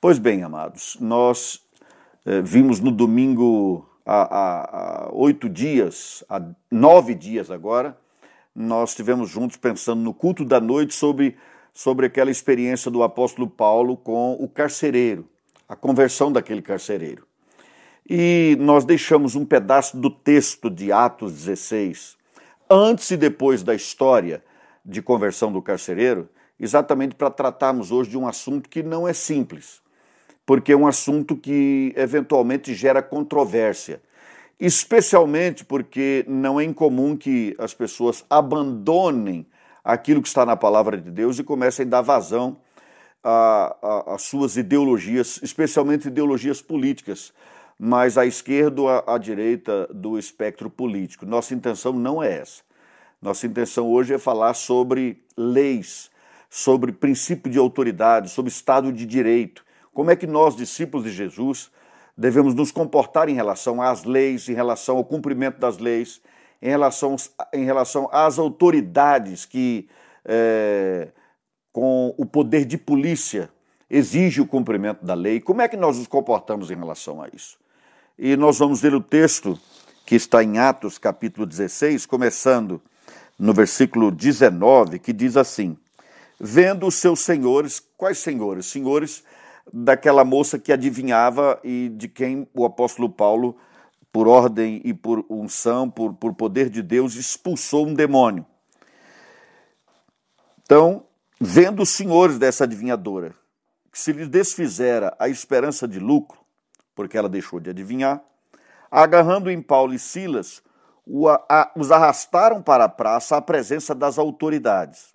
Pois bem, amados, nós eh, vimos no domingo há, há, há oito dias, há nove dias agora, nós estivemos juntos pensando no culto da noite sobre, sobre aquela experiência do apóstolo Paulo com o carcereiro, a conversão daquele carcereiro. E nós deixamos um pedaço do texto de Atos 16, antes e depois da história de conversão do carcereiro, exatamente para tratarmos hoje de um assunto que não é simples, porque é um assunto que eventualmente gera controvérsia, especialmente porque não é incomum que as pessoas abandonem aquilo que está na palavra de Deus e comecem a dar vazão às suas ideologias, especialmente ideologias políticas, mas à esquerda ou à, direita do espectro político. Nossa intenção não é essa. Nossa intenção hoje é falar sobre leis, sobre princípio de autoridade, sobre Estado de Direito. Como é que nós, discípulos de Jesus, devemos nos comportar em relação às leis, em relação ao cumprimento das leis, em relação, em relação às autoridades que, é, com o poder de polícia, exige o cumprimento da lei. Como é que nós nos comportamos em relação a isso? E nós vamos ver o texto que está em Atos, capítulo 16, começando no versículo 19, que diz assim: Vendo os seus senhores, quais senhores? Senhores daquela moça que adivinhava e de quem o apóstolo Paulo, por ordem e por unção, por, por poder de Deus, expulsou um demônio. Então, vendo os senhores dessa adivinhadora, que se lhes desfizera a esperança de lucro, porque ela deixou de adivinhar, agarrando em Paulo e Silas, os arrastaram para a praça à presença das autoridades.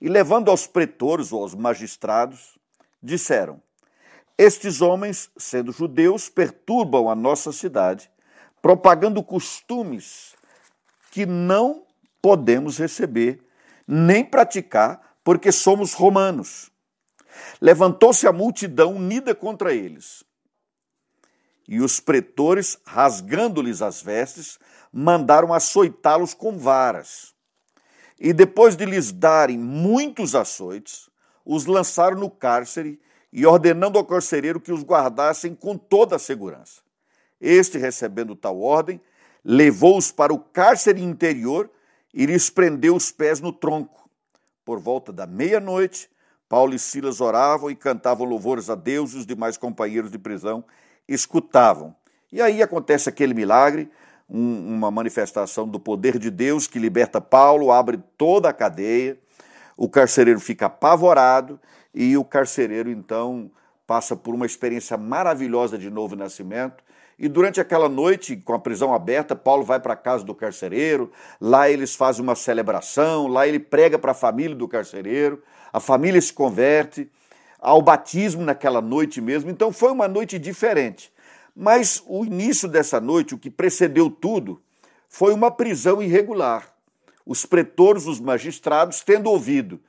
E levando aos pretores ou aos magistrados, disseram: Estes homens, sendo judeus, perturbam a nossa cidade, propagando costumes que não podemos receber nem praticar, porque somos romanos. Levantou-se a multidão unida contra eles. E os pretores, rasgando-lhes as vestes, mandaram açoitá-los com varas. E depois de lhes darem muitos açoites, os lançaram no cárcere e ordenando ao carcereiro que os guardassem com toda a segurança. Este, recebendo tal ordem, levou-os para o cárcere interior e lhes prendeu os pés no tronco. Por volta da meia-noite, Paulo e Silas oravam e cantavam louvores a Deus e os demais companheiros de prisão escutavam. E aí acontece aquele milagre, um, uma manifestação do poder de Deus que liberta Paulo, abre toda a cadeia, o carcereiro fica apavorado e o carcereiro então passa por uma experiência maravilhosa de novo nascimento. E durante aquela noite, com a prisão aberta, Paulo vai para a casa do carcereiro, lá eles fazem uma celebração, lá ele prega para a família do carcereiro, a família se converte, ao batismo naquela noite mesmo. Então foi uma noite diferente. Mas o início dessa noite, o que precedeu tudo, foi uma prisão irregular. Os pretores, os magistrados, tendo ouvido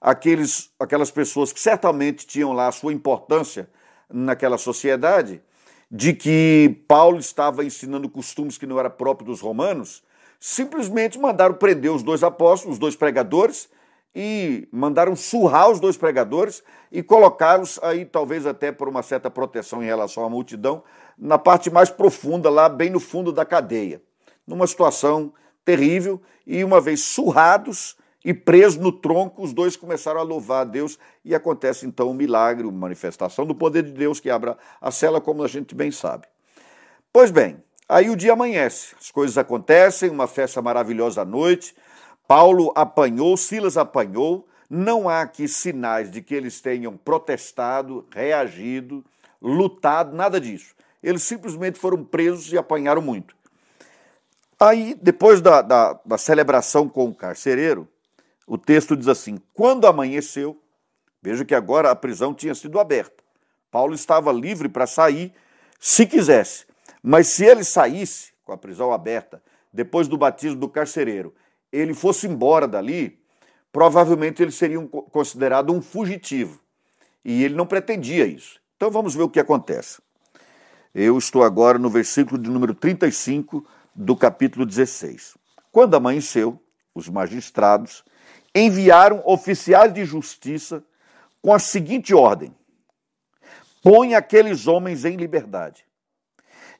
aqueles, aquelas pessoas que certamente tinham lá a sua importância naquela sociedade, de que Paulo estava ensinando costumes que não era próprio dos romanos, simplesmente mandaram prender os dois apóstolos, os dois pregadores, e mandaram surrar os dois pregadores e colocá-los aí, talvez até por uma certa proteção em relação à multidão, na parte mais profunda, lá bem no fundo da cadeia. Numa situação terrível, e uma vez surrados e presos no tronco, os dois começaram a louvar a Deus, e acontece então um milagre, uma manifestação do poder de Deus que abra a cela, como a gente bem sabe. Pois bem, aí o dia amanhece, as coisas acontecem, uma festa maravilhosa à noite Paulo apanhou, Silas apanhou, não há aqui sinais de que eles tenham protestado, reagido, lutado, nada disso. Eles simplesmente foram presos e apanharam muito. Aí, depois da, da, da celebração com o carcereiro, o texto diz assim: quando amanheceu, veja que agora a prisão tinha sido aberta. Paulo estava livre para sair se quisesse. Mas se ele saísse com a prisão aberta, depois do batismo do carcereiro, ele fosse embora dali, provavelmente ele seria um, considerado um fugitivo. E ele não pretendia isso. Então vamos ver o que acontece. Eu estou agora no versículo de número 35 do capítulo 16. Quando amanheceu, os magistrados enviaram oficiais de justiça com a seguinte ordem: põe aqueles homens em liberdade.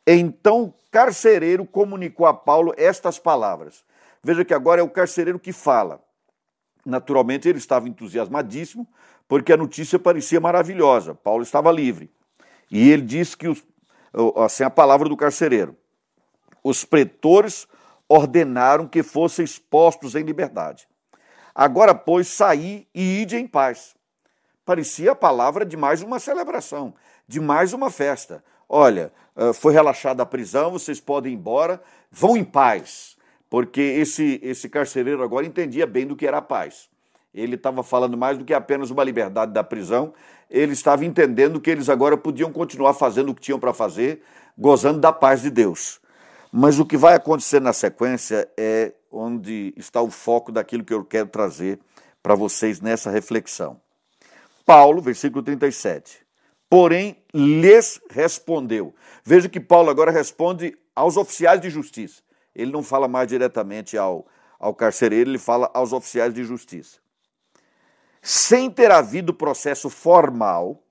Então o carcereiro comunicou a Paulo estas palavras. Veja que agora é o carcereiro que fala. Naturalmente ele estava entusiasmadíssimo, porque a notícia parecia maravilhosa. Paulo estava livre. E ele disse que, os, assim, a palavra do carcereiro: os pretores ordenaram que fossem expostos em liberdade. Agora, pois, saí e ide em paz. Parecia a palavra de mais uma celebração, de mais uma festa. Olha, eh, foi relaxada a prisão, vocês podem ir embora, vão em paz. Porque esse, esse carcereiro agora entendia bem do que era a paz. Ele estava falando mais do que apenas uma liberdade da prisão, ele estava entendendo que eles agora podiam continuar fazendo o que tinham para fazer, gozando da paz de Deus. Mas o que vai acontecer na sequência é onde está o foco daquilo que eu quero trazer para vocês nessa reflexão. Paulo, versículo 37. Porém, lhes respondeu. Veja que Paulo agora responde aos oficiais de justiça. Ele não fala mais diretamente ao, ao carcereiro, ele fala aos oficiais de justiça. Sem ter havido processo formal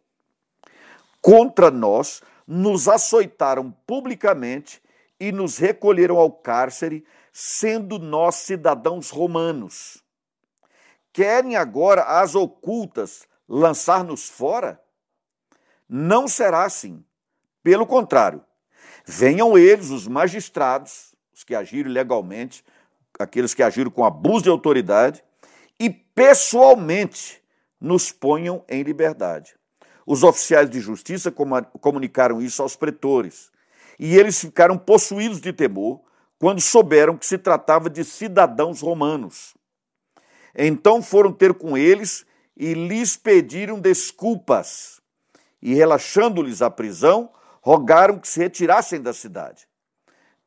contra nós, nos açoitaram publicamente e nos recolheram ao cárcere, sendo nós cidadãos romanos. Querem agora as ocultas lançar-nos fora? Não será assim. Pelo contrário, venham eles, os magistrados, os que agiram legalmente, aqueles que agiram com abuso de autoridade, e pessoalmente nos ponham em liberdade. Os oficiais de justiça comunicaram isso aos pretores e eles ficaram possuídos de temor quando souberam que se tratava de cidadãos romanos. Então foram ter com eles e lhes pediram desculpas. E, relaxando-lhes a prisão, rogaram que se retirassem da cidade.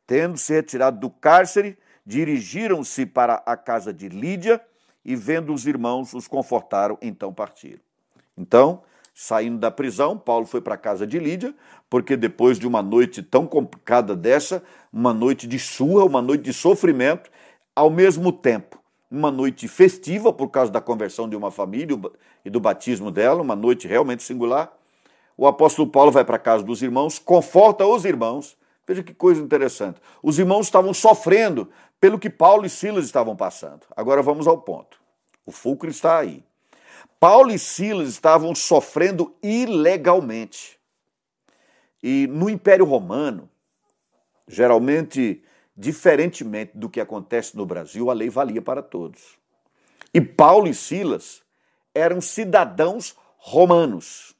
Tendo se retirado do cárcere, dirigiram-se para a casa de Lídia e, vendo os irmãos, os confortaram, então partiram. Então, Saindo da prisão, Paulo foi para a casa de Lídia, porque depois de uma noite tão complicada dessa, uma noite de surra, uma noite de sofrimento, ao mesmo tempo, uma noite festiva por causa da conversão de uma família e do batismo dela, uma noite realmente singular. O apóstolo Paulo vai para a casa dos irmãos, conforta os irmãos. Veja que coisa interessante. Os irmãos estavam sofrendo pelo que Paulo e Silas estavam passando. Agora vamos ao ponto. O fulcro está aí. Paulo e Silas estavam sofrendo ilegalmente. E no Império Romano, geralmente, diferentemente do que acontece no Brasil, a lei valia para todos. E Paulo e Silas eram cidadãos romanos.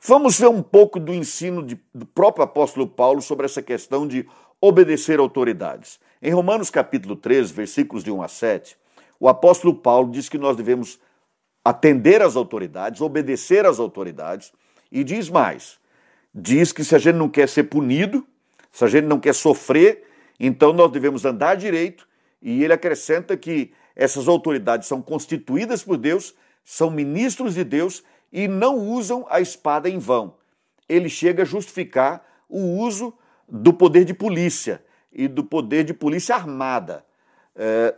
Vamos ver um pouco do ensino de, do próprio apóstolo Paulo sobre essa questão de obedecer autoridades. Em Romanos capítulo 13, versículos de 1 a 7, o apóstolo Paulo diz que nós devemos atender às autoridades, obedecer às autoridades, e diz mais: diz que se a gente não quer ser punido, se a gente não quer sofrer, então nós devemos andar direito, e ele acrescenta que essas autoridades são constituídas por Deus, são ministros de Deus e não usam a espada em vão. Ele chega a justificar o uso do poder de polícia e do poder de polícia armada. É,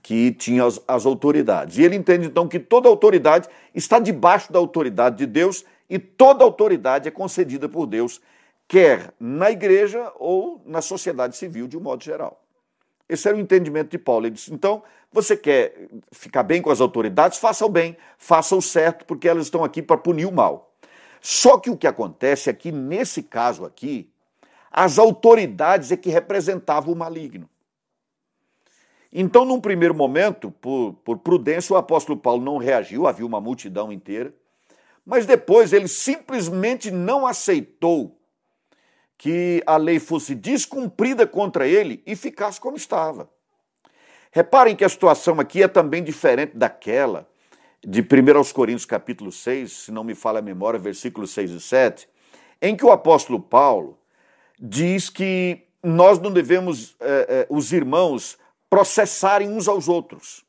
que tinha as, as, autoridades. E ele entende então que toda autoridade está debaixo da autoridade de Deus e toda autoridade é concedida por Deus, quer na igreja ou na sociedade civil de um modo geral. Esse era o entendimento de Paulo. Ele disse: então, você quer ficar bem com as autoridades? Faça o bem, faça o certo, porque elas estão aqui para punir o mal. Só que o que acontece é que, nesse caso aqui, as autoridades é que representavam o maligno. Então, num primeiro momento, por, por prudência, o apóstolo Paulo não reagiu, havia uma multidão inteira, mas depois ele simplesmente não aceitou que a lei fosse descumprida contra ele e ficasse como estava. Reparem que a situação aqui é também diferente daquela de 1 Coríntios capítulo 6, se não me falha a memória, versículos 6 e 7, em que o apóstolo Paulo diz que nós não devemos, eh, eh, os irmãos, processarem uns aos outros.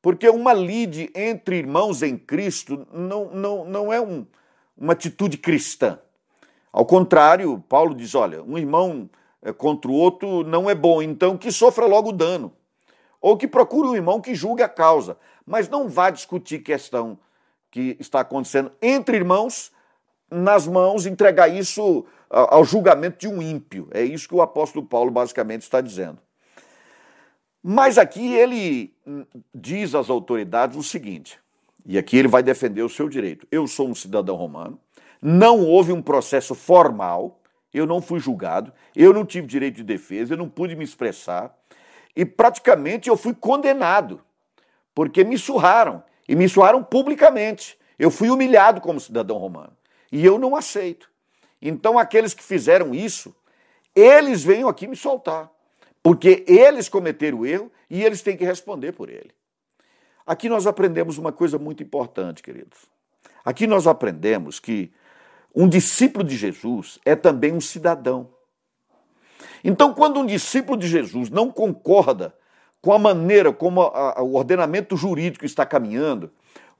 Porque uma lide entre irmãos em Cristo não, não, não é um, uma atitude cristã. Ao contrário, Paulo diz: olha, um irmão eh, contra o outro não é bom, então que sofra logo dano. Ou que procure um irmão que julgue a causa. Mas não vá discutir questão que está acontecendo entre irmãos nas mãos, entregar isso ao julgamento de um ímpio. É isso que o apóstolo Paulo basicamente está dizendo. Mas aqui ele diz às autoridades o seguinte, e aqui ele vai defender o seu direito. Eu sou um cidadão romano, não houve um processo formal, eu não fui julgado, eu não tive direito de defesa, eu não pude me expressar, e praticamente eu fui condenado, porque me surraram, e me surraram publicamente. Eu fui humilhado como cidadão romano, e eu não aceito. Então, aqueles que fizeram isso, eles venham aqui me soltar, porque eles cometeram o erro e eles têm que responder por ele. Aqui nós aprendemos uma coisa muito importante, queridos. Aqui nós aprendemos que um discípulo de Jesus é também um cidadão. Então, quando um discípulo de Jesus não concorda com a maneira como a, a, o ordenamento jurídico está caminhando,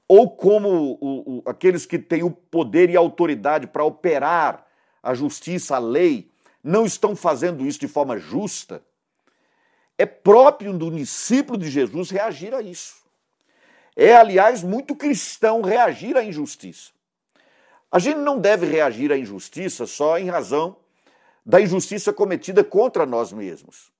ou como o, o, aqueles que têm o poder e a autoridade para operar a justiça, a lei, não estão fazendo isso de forma justa, é próprio do discípulo de Jesus reagir a isso. É, aliás, muito cristão reagir à injustiça. A gente não deve reagir à injustiça só em razão da injustiça cometida contra nós mesmos.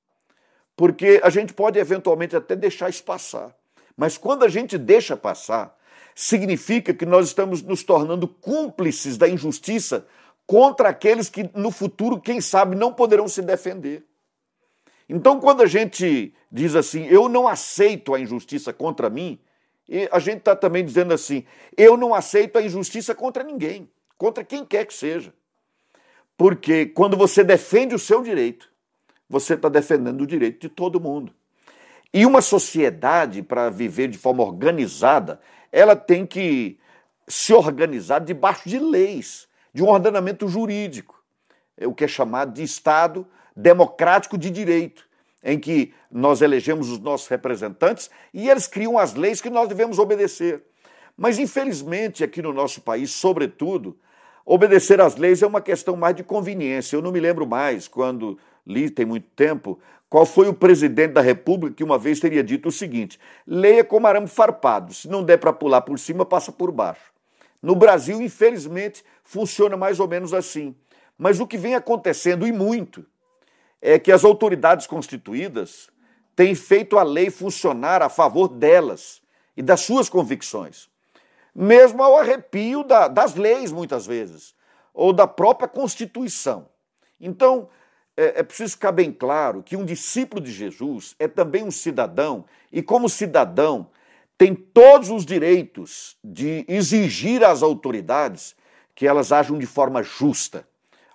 Porque a gente pode eventualmente até deixar isso passar. Mas quando a gente deixa passar, significa que nós estamos nos tornando cúmplices da injustiça contra aqueles que no futuro, quem sabe, não poderão se defender. Então, quando a gente diz assim, eu não aceito a injustiça contra mim, a gente está também dizendo assim, eu não aceito a injustiça contra ninguém, contra quem quer que seja. Porque quando você defende o seu direito, você está defendendo o direito de todo mundo. E uma sociedade, para viver de forma organizada, ela tem que se organizar debaixo de leis de um ordenamento jurídico, é o que é chamado de Estado democrático de direito, em que nós elegemos os nossos representantes e eles criam as leis que nós devemos obedecer. Mas, infelizmente, aqui no nosso país, sobretudo, obedecer às leis é uma questão mais de conveniência. Eu não me lembro mais, quando li, tem muito tempo, qual foi o presidente da República que uma vez teria dito o seguinte: leia como arame farpado, se não der para pular por cima, passa por baixo. No Brasil, infelizmente, funciona mais ou menos assim. Mas o que vem acontecendo, e muito, é que as autoridades constituídas têm feito a lei funcionar a favor delas e das suas convicções, mesmo ao arrepio da, das leis, muitas vezes, ou da própria Constituição. Então, é, é preciso ficar bem claro que um discípulo de Jesus é também um cidadão, e como cidadão, tem todos os direitos de exigir às autoridades que elas ajam de forma justa.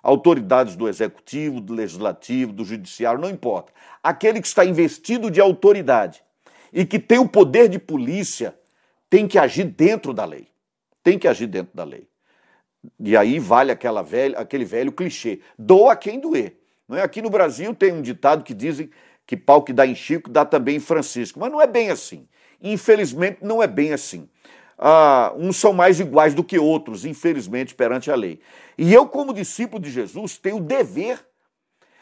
Autoridades do executivo, do legislativo, do judiciário, não importa. Aquele que está investido de autoridade e que tem o poder de polícia tem que agir dentro da lei. Tem que agir dentro da lei. E aí vale aquela velha, aquele velho clichê: doa quem doer. Não é? Aqui no Brasil tem um ditado que dizem que pau que dá em Chico dá também em Francisco, mas não é bem assim. Infelizmente, não é bem assim. Ah, uns são mais iguais do que outros, infelizmente, perante a lei. E eu, como discípulo de Jesus, tenho o dever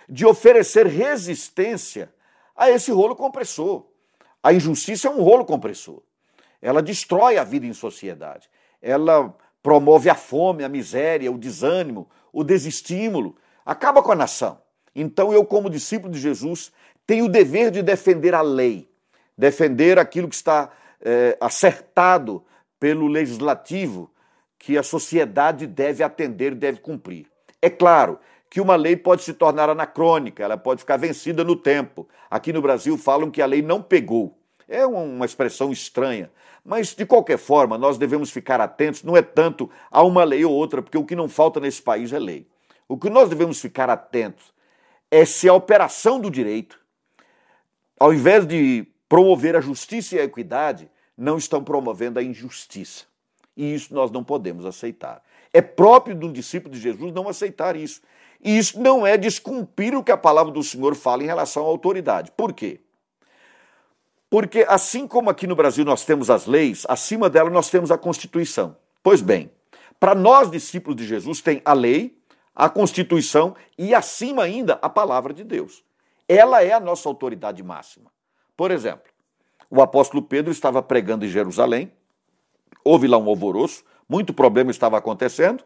de oferecer resistência a esse rolo compressor. A injustiça é um rolo compressor. Ela destrói a vida em sociedade. Ela promove a fome, a miséria, o desânimo, o desestímulo, acaba com a nação. Então, eu, como discípulo de Jesus, tenho o dever de defender a lei defender aquilo que está é, acertado pelo legislativo, que a sociedade deve atender deve cumprir. É claro que uma lei pode se tornar anacrônica, ela pode ficar vencida no tempo. Aqui no Brasil falam que a lei não pegou. É uma expressão estranha. Mas, de qualquer forma, nós devemos ficar atentos, não é tanto a uma lei ou outra, porque o que não falta nesse país é lei. O que nós devemos ficar atentos é se a operação do direito, ao invés de promover a justiça e a equidade, não estão promovendo a injustiça. E isso nós não podemos aceitar. É próprio de um discípulo de Jesus não aceitar isso. E isso não é descumprir o que a palavra do Senhor fala em relação à autoridade. Por quê? Porque assim como aqui no Brasil nós temos as leis, acima dela nós temos a Constituição. Pois bem, para nós discípulos de Jesus tem a lei, a Constituição e acima ainda a palavra de Deus. Ela é a nossa autoridade máxima. Por exemplo, o apóstolo Pedro estava pregando em Jerusalém, houve lá um alvoroço, muito problema estava acontecendo,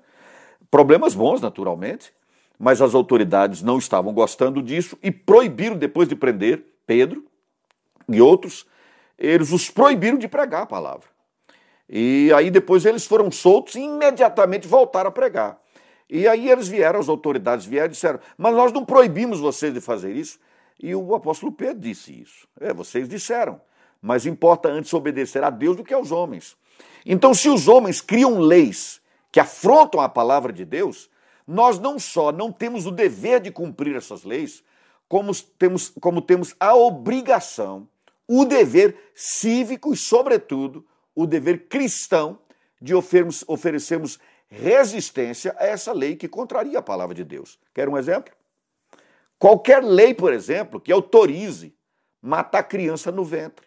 Problemas bons, naturalmente, mas as autoridades não estavam gostando disso e proibiram, depois de prender Pedro e outros, eles os proibiram de pregar a palavra. E aí depois eles foram soltos e imediatamente voltaram a pregar. E aí eles vieram, as autoridades vieram e disseram: Mas nós não proibimos vocês de fazer isso. E o apóstolo Pedro disse isso. É, vocês disseram. Mas importa antes obedecer a Deus do que aos homens. Então, se os homens criam leis que afrontam a palavra de Deus, nós não só não temos o dever de cumprir essas leis, como temos, como temos a obrigação, o dever cívico e, sobretudo, o dever cristão de oferecermos, oferecermos resistência a essa lei que contraria a palavra de Deus. Quer um exemplo? Qualquer lei, por exemplo, que autorize matar criança no ventre.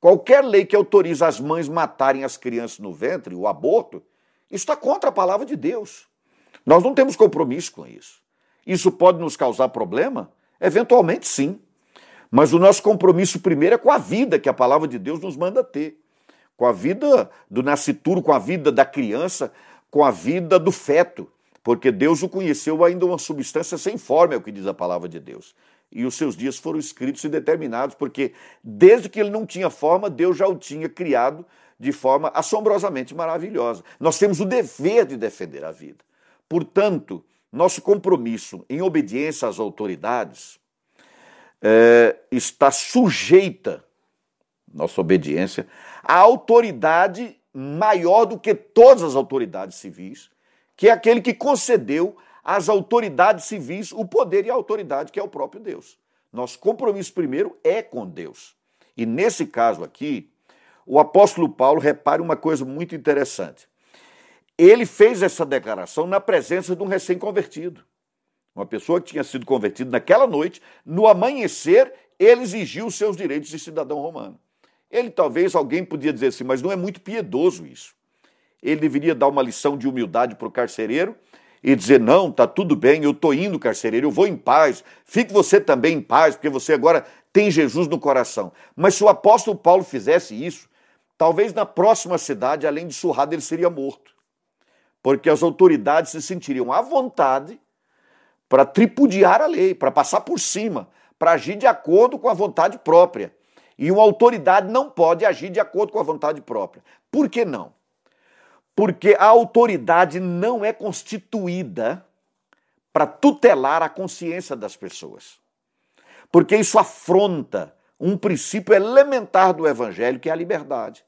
Qualquer lei que autorize as mães matarem as crianças no ventre, o aborto, isso está contra a palavra de Deus. Nós não temos compromisso com isso. Isso pode nos causar problema? Eventualmente, sim. Mas o nosso compromisso primeiro é com a vida que a palavra de Deus nos manda ter. Com a vida do nascituro, com a vida da criança, com a vida do feto. Porque Deus o conheceu ainda uma substância sem forma, é o que diz a palavra de Deus. E os seus dias foram escritos e determinados, porque desde que ele não tinha forma, Deus já o tinha criado de forma assombrosamente maravilhosa. Nós temos o dever de defender a vida. Portanto, nosso compromisso em obediência às autoridades é, está sujeita, nossa obediência, à autoridade maior do que todas as autoridades civis, que é aquele que concedeu às autoridades civis o poder e a autoridade que é o próprio Deus. Nosso compromisso primeiro é com Deus. E nesse caso aqui, o apóstolo Paulo repare uma coisa muito interessante. Ele fez essa declaração na presença de um recém-convertido. Uma pessoa que tinha sido convertida naquela noite, no amanhecer, ele exigiu os seus direitos de cidadão romano. Ele talvez alguém podia dizer assim, mas não é muito piedoso isso. Ele deveria dar uma lição de humildade para o carcereiro e dizer: não, tá tudo bem, eu estou indo, carcereiro, eu vou em paz, fique você também em paz, porque você agora tem Jesus no coração. Mas se o apóstolo Paulo fizesse isso, talvez na próxima cidade, além de surrado, ele seria morto. Porque as autoridades se sentiriam à vontade para tripudiar a lei, para passar por cima, para agir de acordo com a vontade própria. E uma autoridade não pode agir de acordo com a vontade própria. Por que não? Porque a autoridade não é constituída para tutelar a consciência das pessoas. Porque isso afronta um princípio elementar do evangelho, que é a liberdade.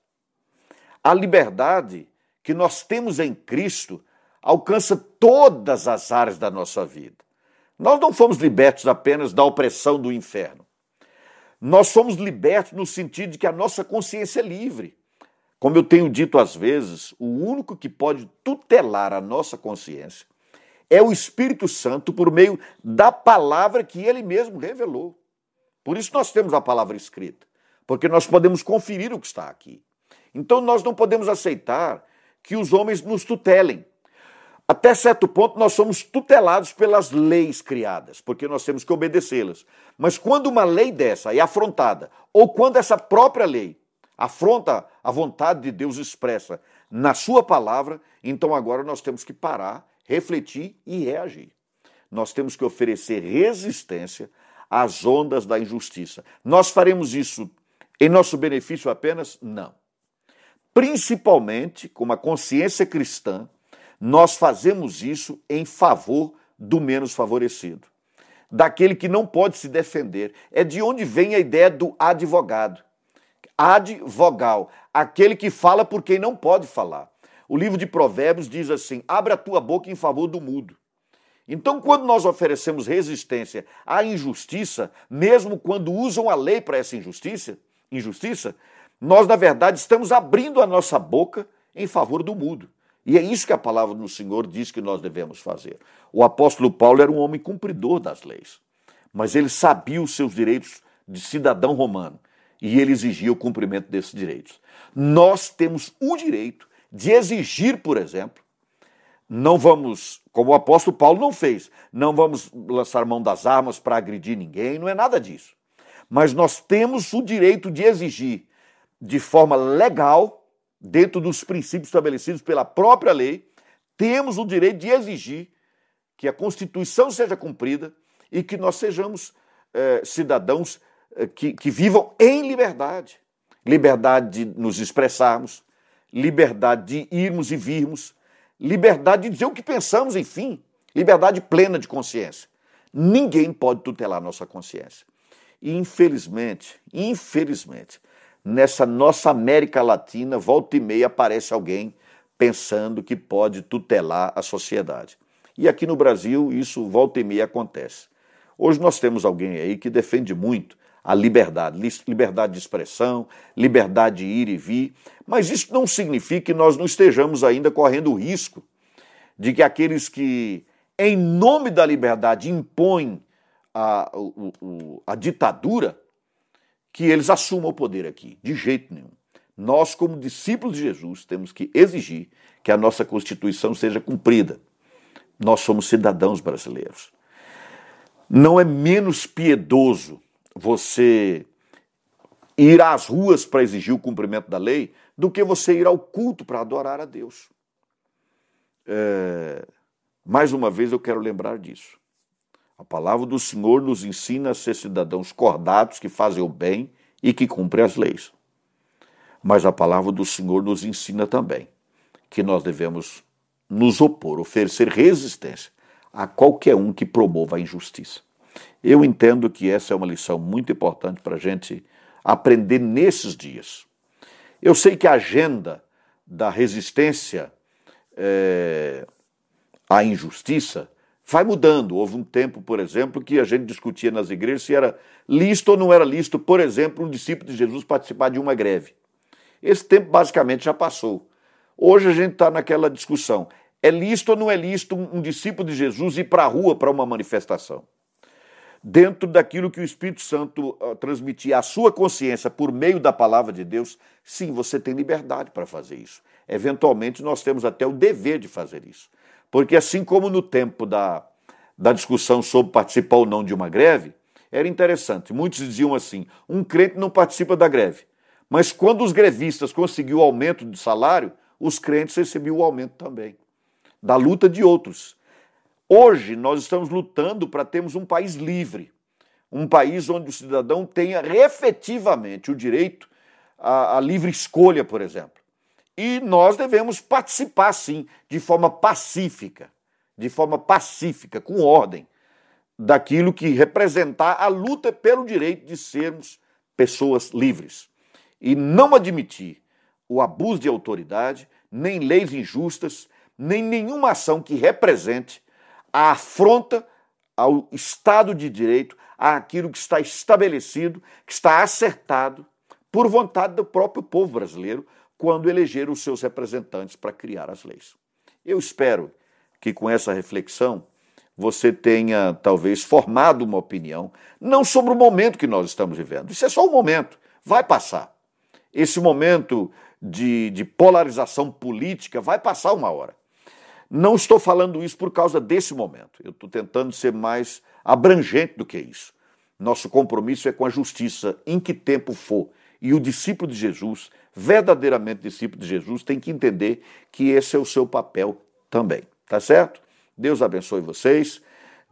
A liberdade que nós temos em Cristo alcança todas as áreas da nossa vida. Nós não fomos libertos apenas da opressão do inferno. Nós somos libertos no sentido de que a nossa consciência é livre. Como eu tenho dito às vezes, o único que pode tutelar a nossa consciência é o Espírito Santo por meio da palavra que ele mesmo revelou. Por isso nós temos a palavra escrita, porque nós podemos conferir o que está aqui. Então nós não podemos aceitar que os homens nos tutelem. Até certo ponto, nós somos tutelados pelas leis criadas, porque nós temos que obedecê-las. Mas quando uma lei dessa é afrontada, ou quando essa própria lei afronta a vontade de Deus expressa na Sua palavra, então agora nós temos que parar, refletir e reagir. Nós temos que oferecer resistência às ondas da injustiça. Nós faremos isso em nosso benefício apenas? Não principalmente com uma consciência cristã, nós fazemos isso em favor do menos favorecido, daquele que não pode se defender. É de onde vem a ideia do advogado. Advogal, aquele que fala por quem não pode falar. O livro de Provérbios diz assim: abre a tua boca em favor do mudo. Então, quando nós oferecemos resistência à injustiça, mesmo quando usam a lei para essa injustiça, injustiça, nós, na verdade, estamos abrindo a nossa boca em favor do mudo. E é isso que a palavra do Senhor diz que nós devemos fazer. O apóstolo Paulo era um homem cumpridor das leis, mas ele sabia os seus direitos de cidadão romano e ele exigia o cumprimento desses direitos. Nós temos o direito de exigir, por exemplo, não vamos, como o apóstolo Paulo não fez, não vamos lançar mão das armas para agredir ninguém, não é nada disso. Mas nós temos o direito de exigir de forma legal, dentro dos princípios estabelecidos pela própria lei, temos o direito de exigir que a Constituição seja cumprida e que nós sejamos eh, cidadãos que, que vivam em liberdade. Liberdade de nos expressarmos, liberdade de irmos e virmos, liberdade de dizer o que pensamos, enfim, liberdade plena de consciência. Ninguém pode tutelar nossa consciência. E infelizmente, infelizmente, nessa nossa América Latina, volta e meia aparece alguém pensando que pode tutelar a sociedade. E aqui no Brasil isso volta e meia acontece. Hoje nós temos alguém aí que defende muito a liberdade, liberdade de expressão, liberdade de ir e vir, mas isso não significa que nós não estejamos ainda correndo o risco de que aqueles que, em nome da liberdade, impõem a, a, a ditadura, que eles assumam o poder aqui, de jeito nenhum. Nós, como discípulos de Jesus, temos que exigir que a nossa Constituição seja cumprida. Nós somos cidadãos brasileiros. Não é menos piedoso você ir às ruas para exigir o cumprimento da lei do que você ir ao culto para adorar a Deus. É... Mais uma vez eu quero lembrar disso. A palavra do Senhor nos ensina a ser cidadãos cordados que fazem o bem e que cumprem as leis. Mas a palavra do Senhor nos ensina também que nós devemos nos opor, oferecer resistência a qualquer um que promova a injustiça. Eu entendo que essa é uma lição muito importante para a gente aprender nesses dias. Eu sei que a agenda da resistência é, à injustiça vai mudando. Houve um tempo, por exemplo, que a gente discutia nas igrejas se era lícito ou não era lícito, por exemplo, um discípulo de Jesus participar de uma greve. Esse tempo basicamente já passou. Hoje a gente está naquela discussão: é lícito ou não é lícito um discípulo de Jesus ir para a rua para uma manifestação? Dentro daquilo que o Espírito Santo transmitia à sua consciência por meio da palavra de Deus, sim, você tem liberdade para fazer isso. Eventualmente, nós temos até o dever de fazer isso. Porque assim como no tempo da, da discussão sobre participar ou não de uma greve, era interessante. Muitos diziam assim: um crente não participa da greve. Mas quando os grevistas conseguiam o aumento de salário, os crentes recebiam o aumento também. Da luta de outros. Hoje nós estamos lutando para termos um país livre, um país onde o cidadão tenha efetivamente o direito à, à livre escolha, por exemplo. E nós devemos participar, sim, de forma pacífica, de forma pacífica, com ordem, daquilo que representar a luta pelo direito de sermos pessoas livres. E não admitir o abuso de autoridade, nem leis injustas, nem nenhuma ação que represente a afronta ao Estado de Direito, àquilo que está estabelecido, que está acertado por vontade do próprio povo brasileiro, quando elegeram os seus representantes para criar as leis. Eu espero que com essa reflexão você tenha talvez formado uma opinião, não sobre o momento que nós estamos vivendo. Isso é só um momento, vai passar. Esse momento de, de polarização política vai passar uma hora. Não estou falando isso por causa desse momento. Eu estou tentando ser mais abrangente do que isso. Nosso compromisso é com a justiça, em que tempo for. E o discípulo de Jesus verdadeiramente discípulo de Jesus tem que entender que esse é o seu papel também. Tá certo? Deus abençoe vocês.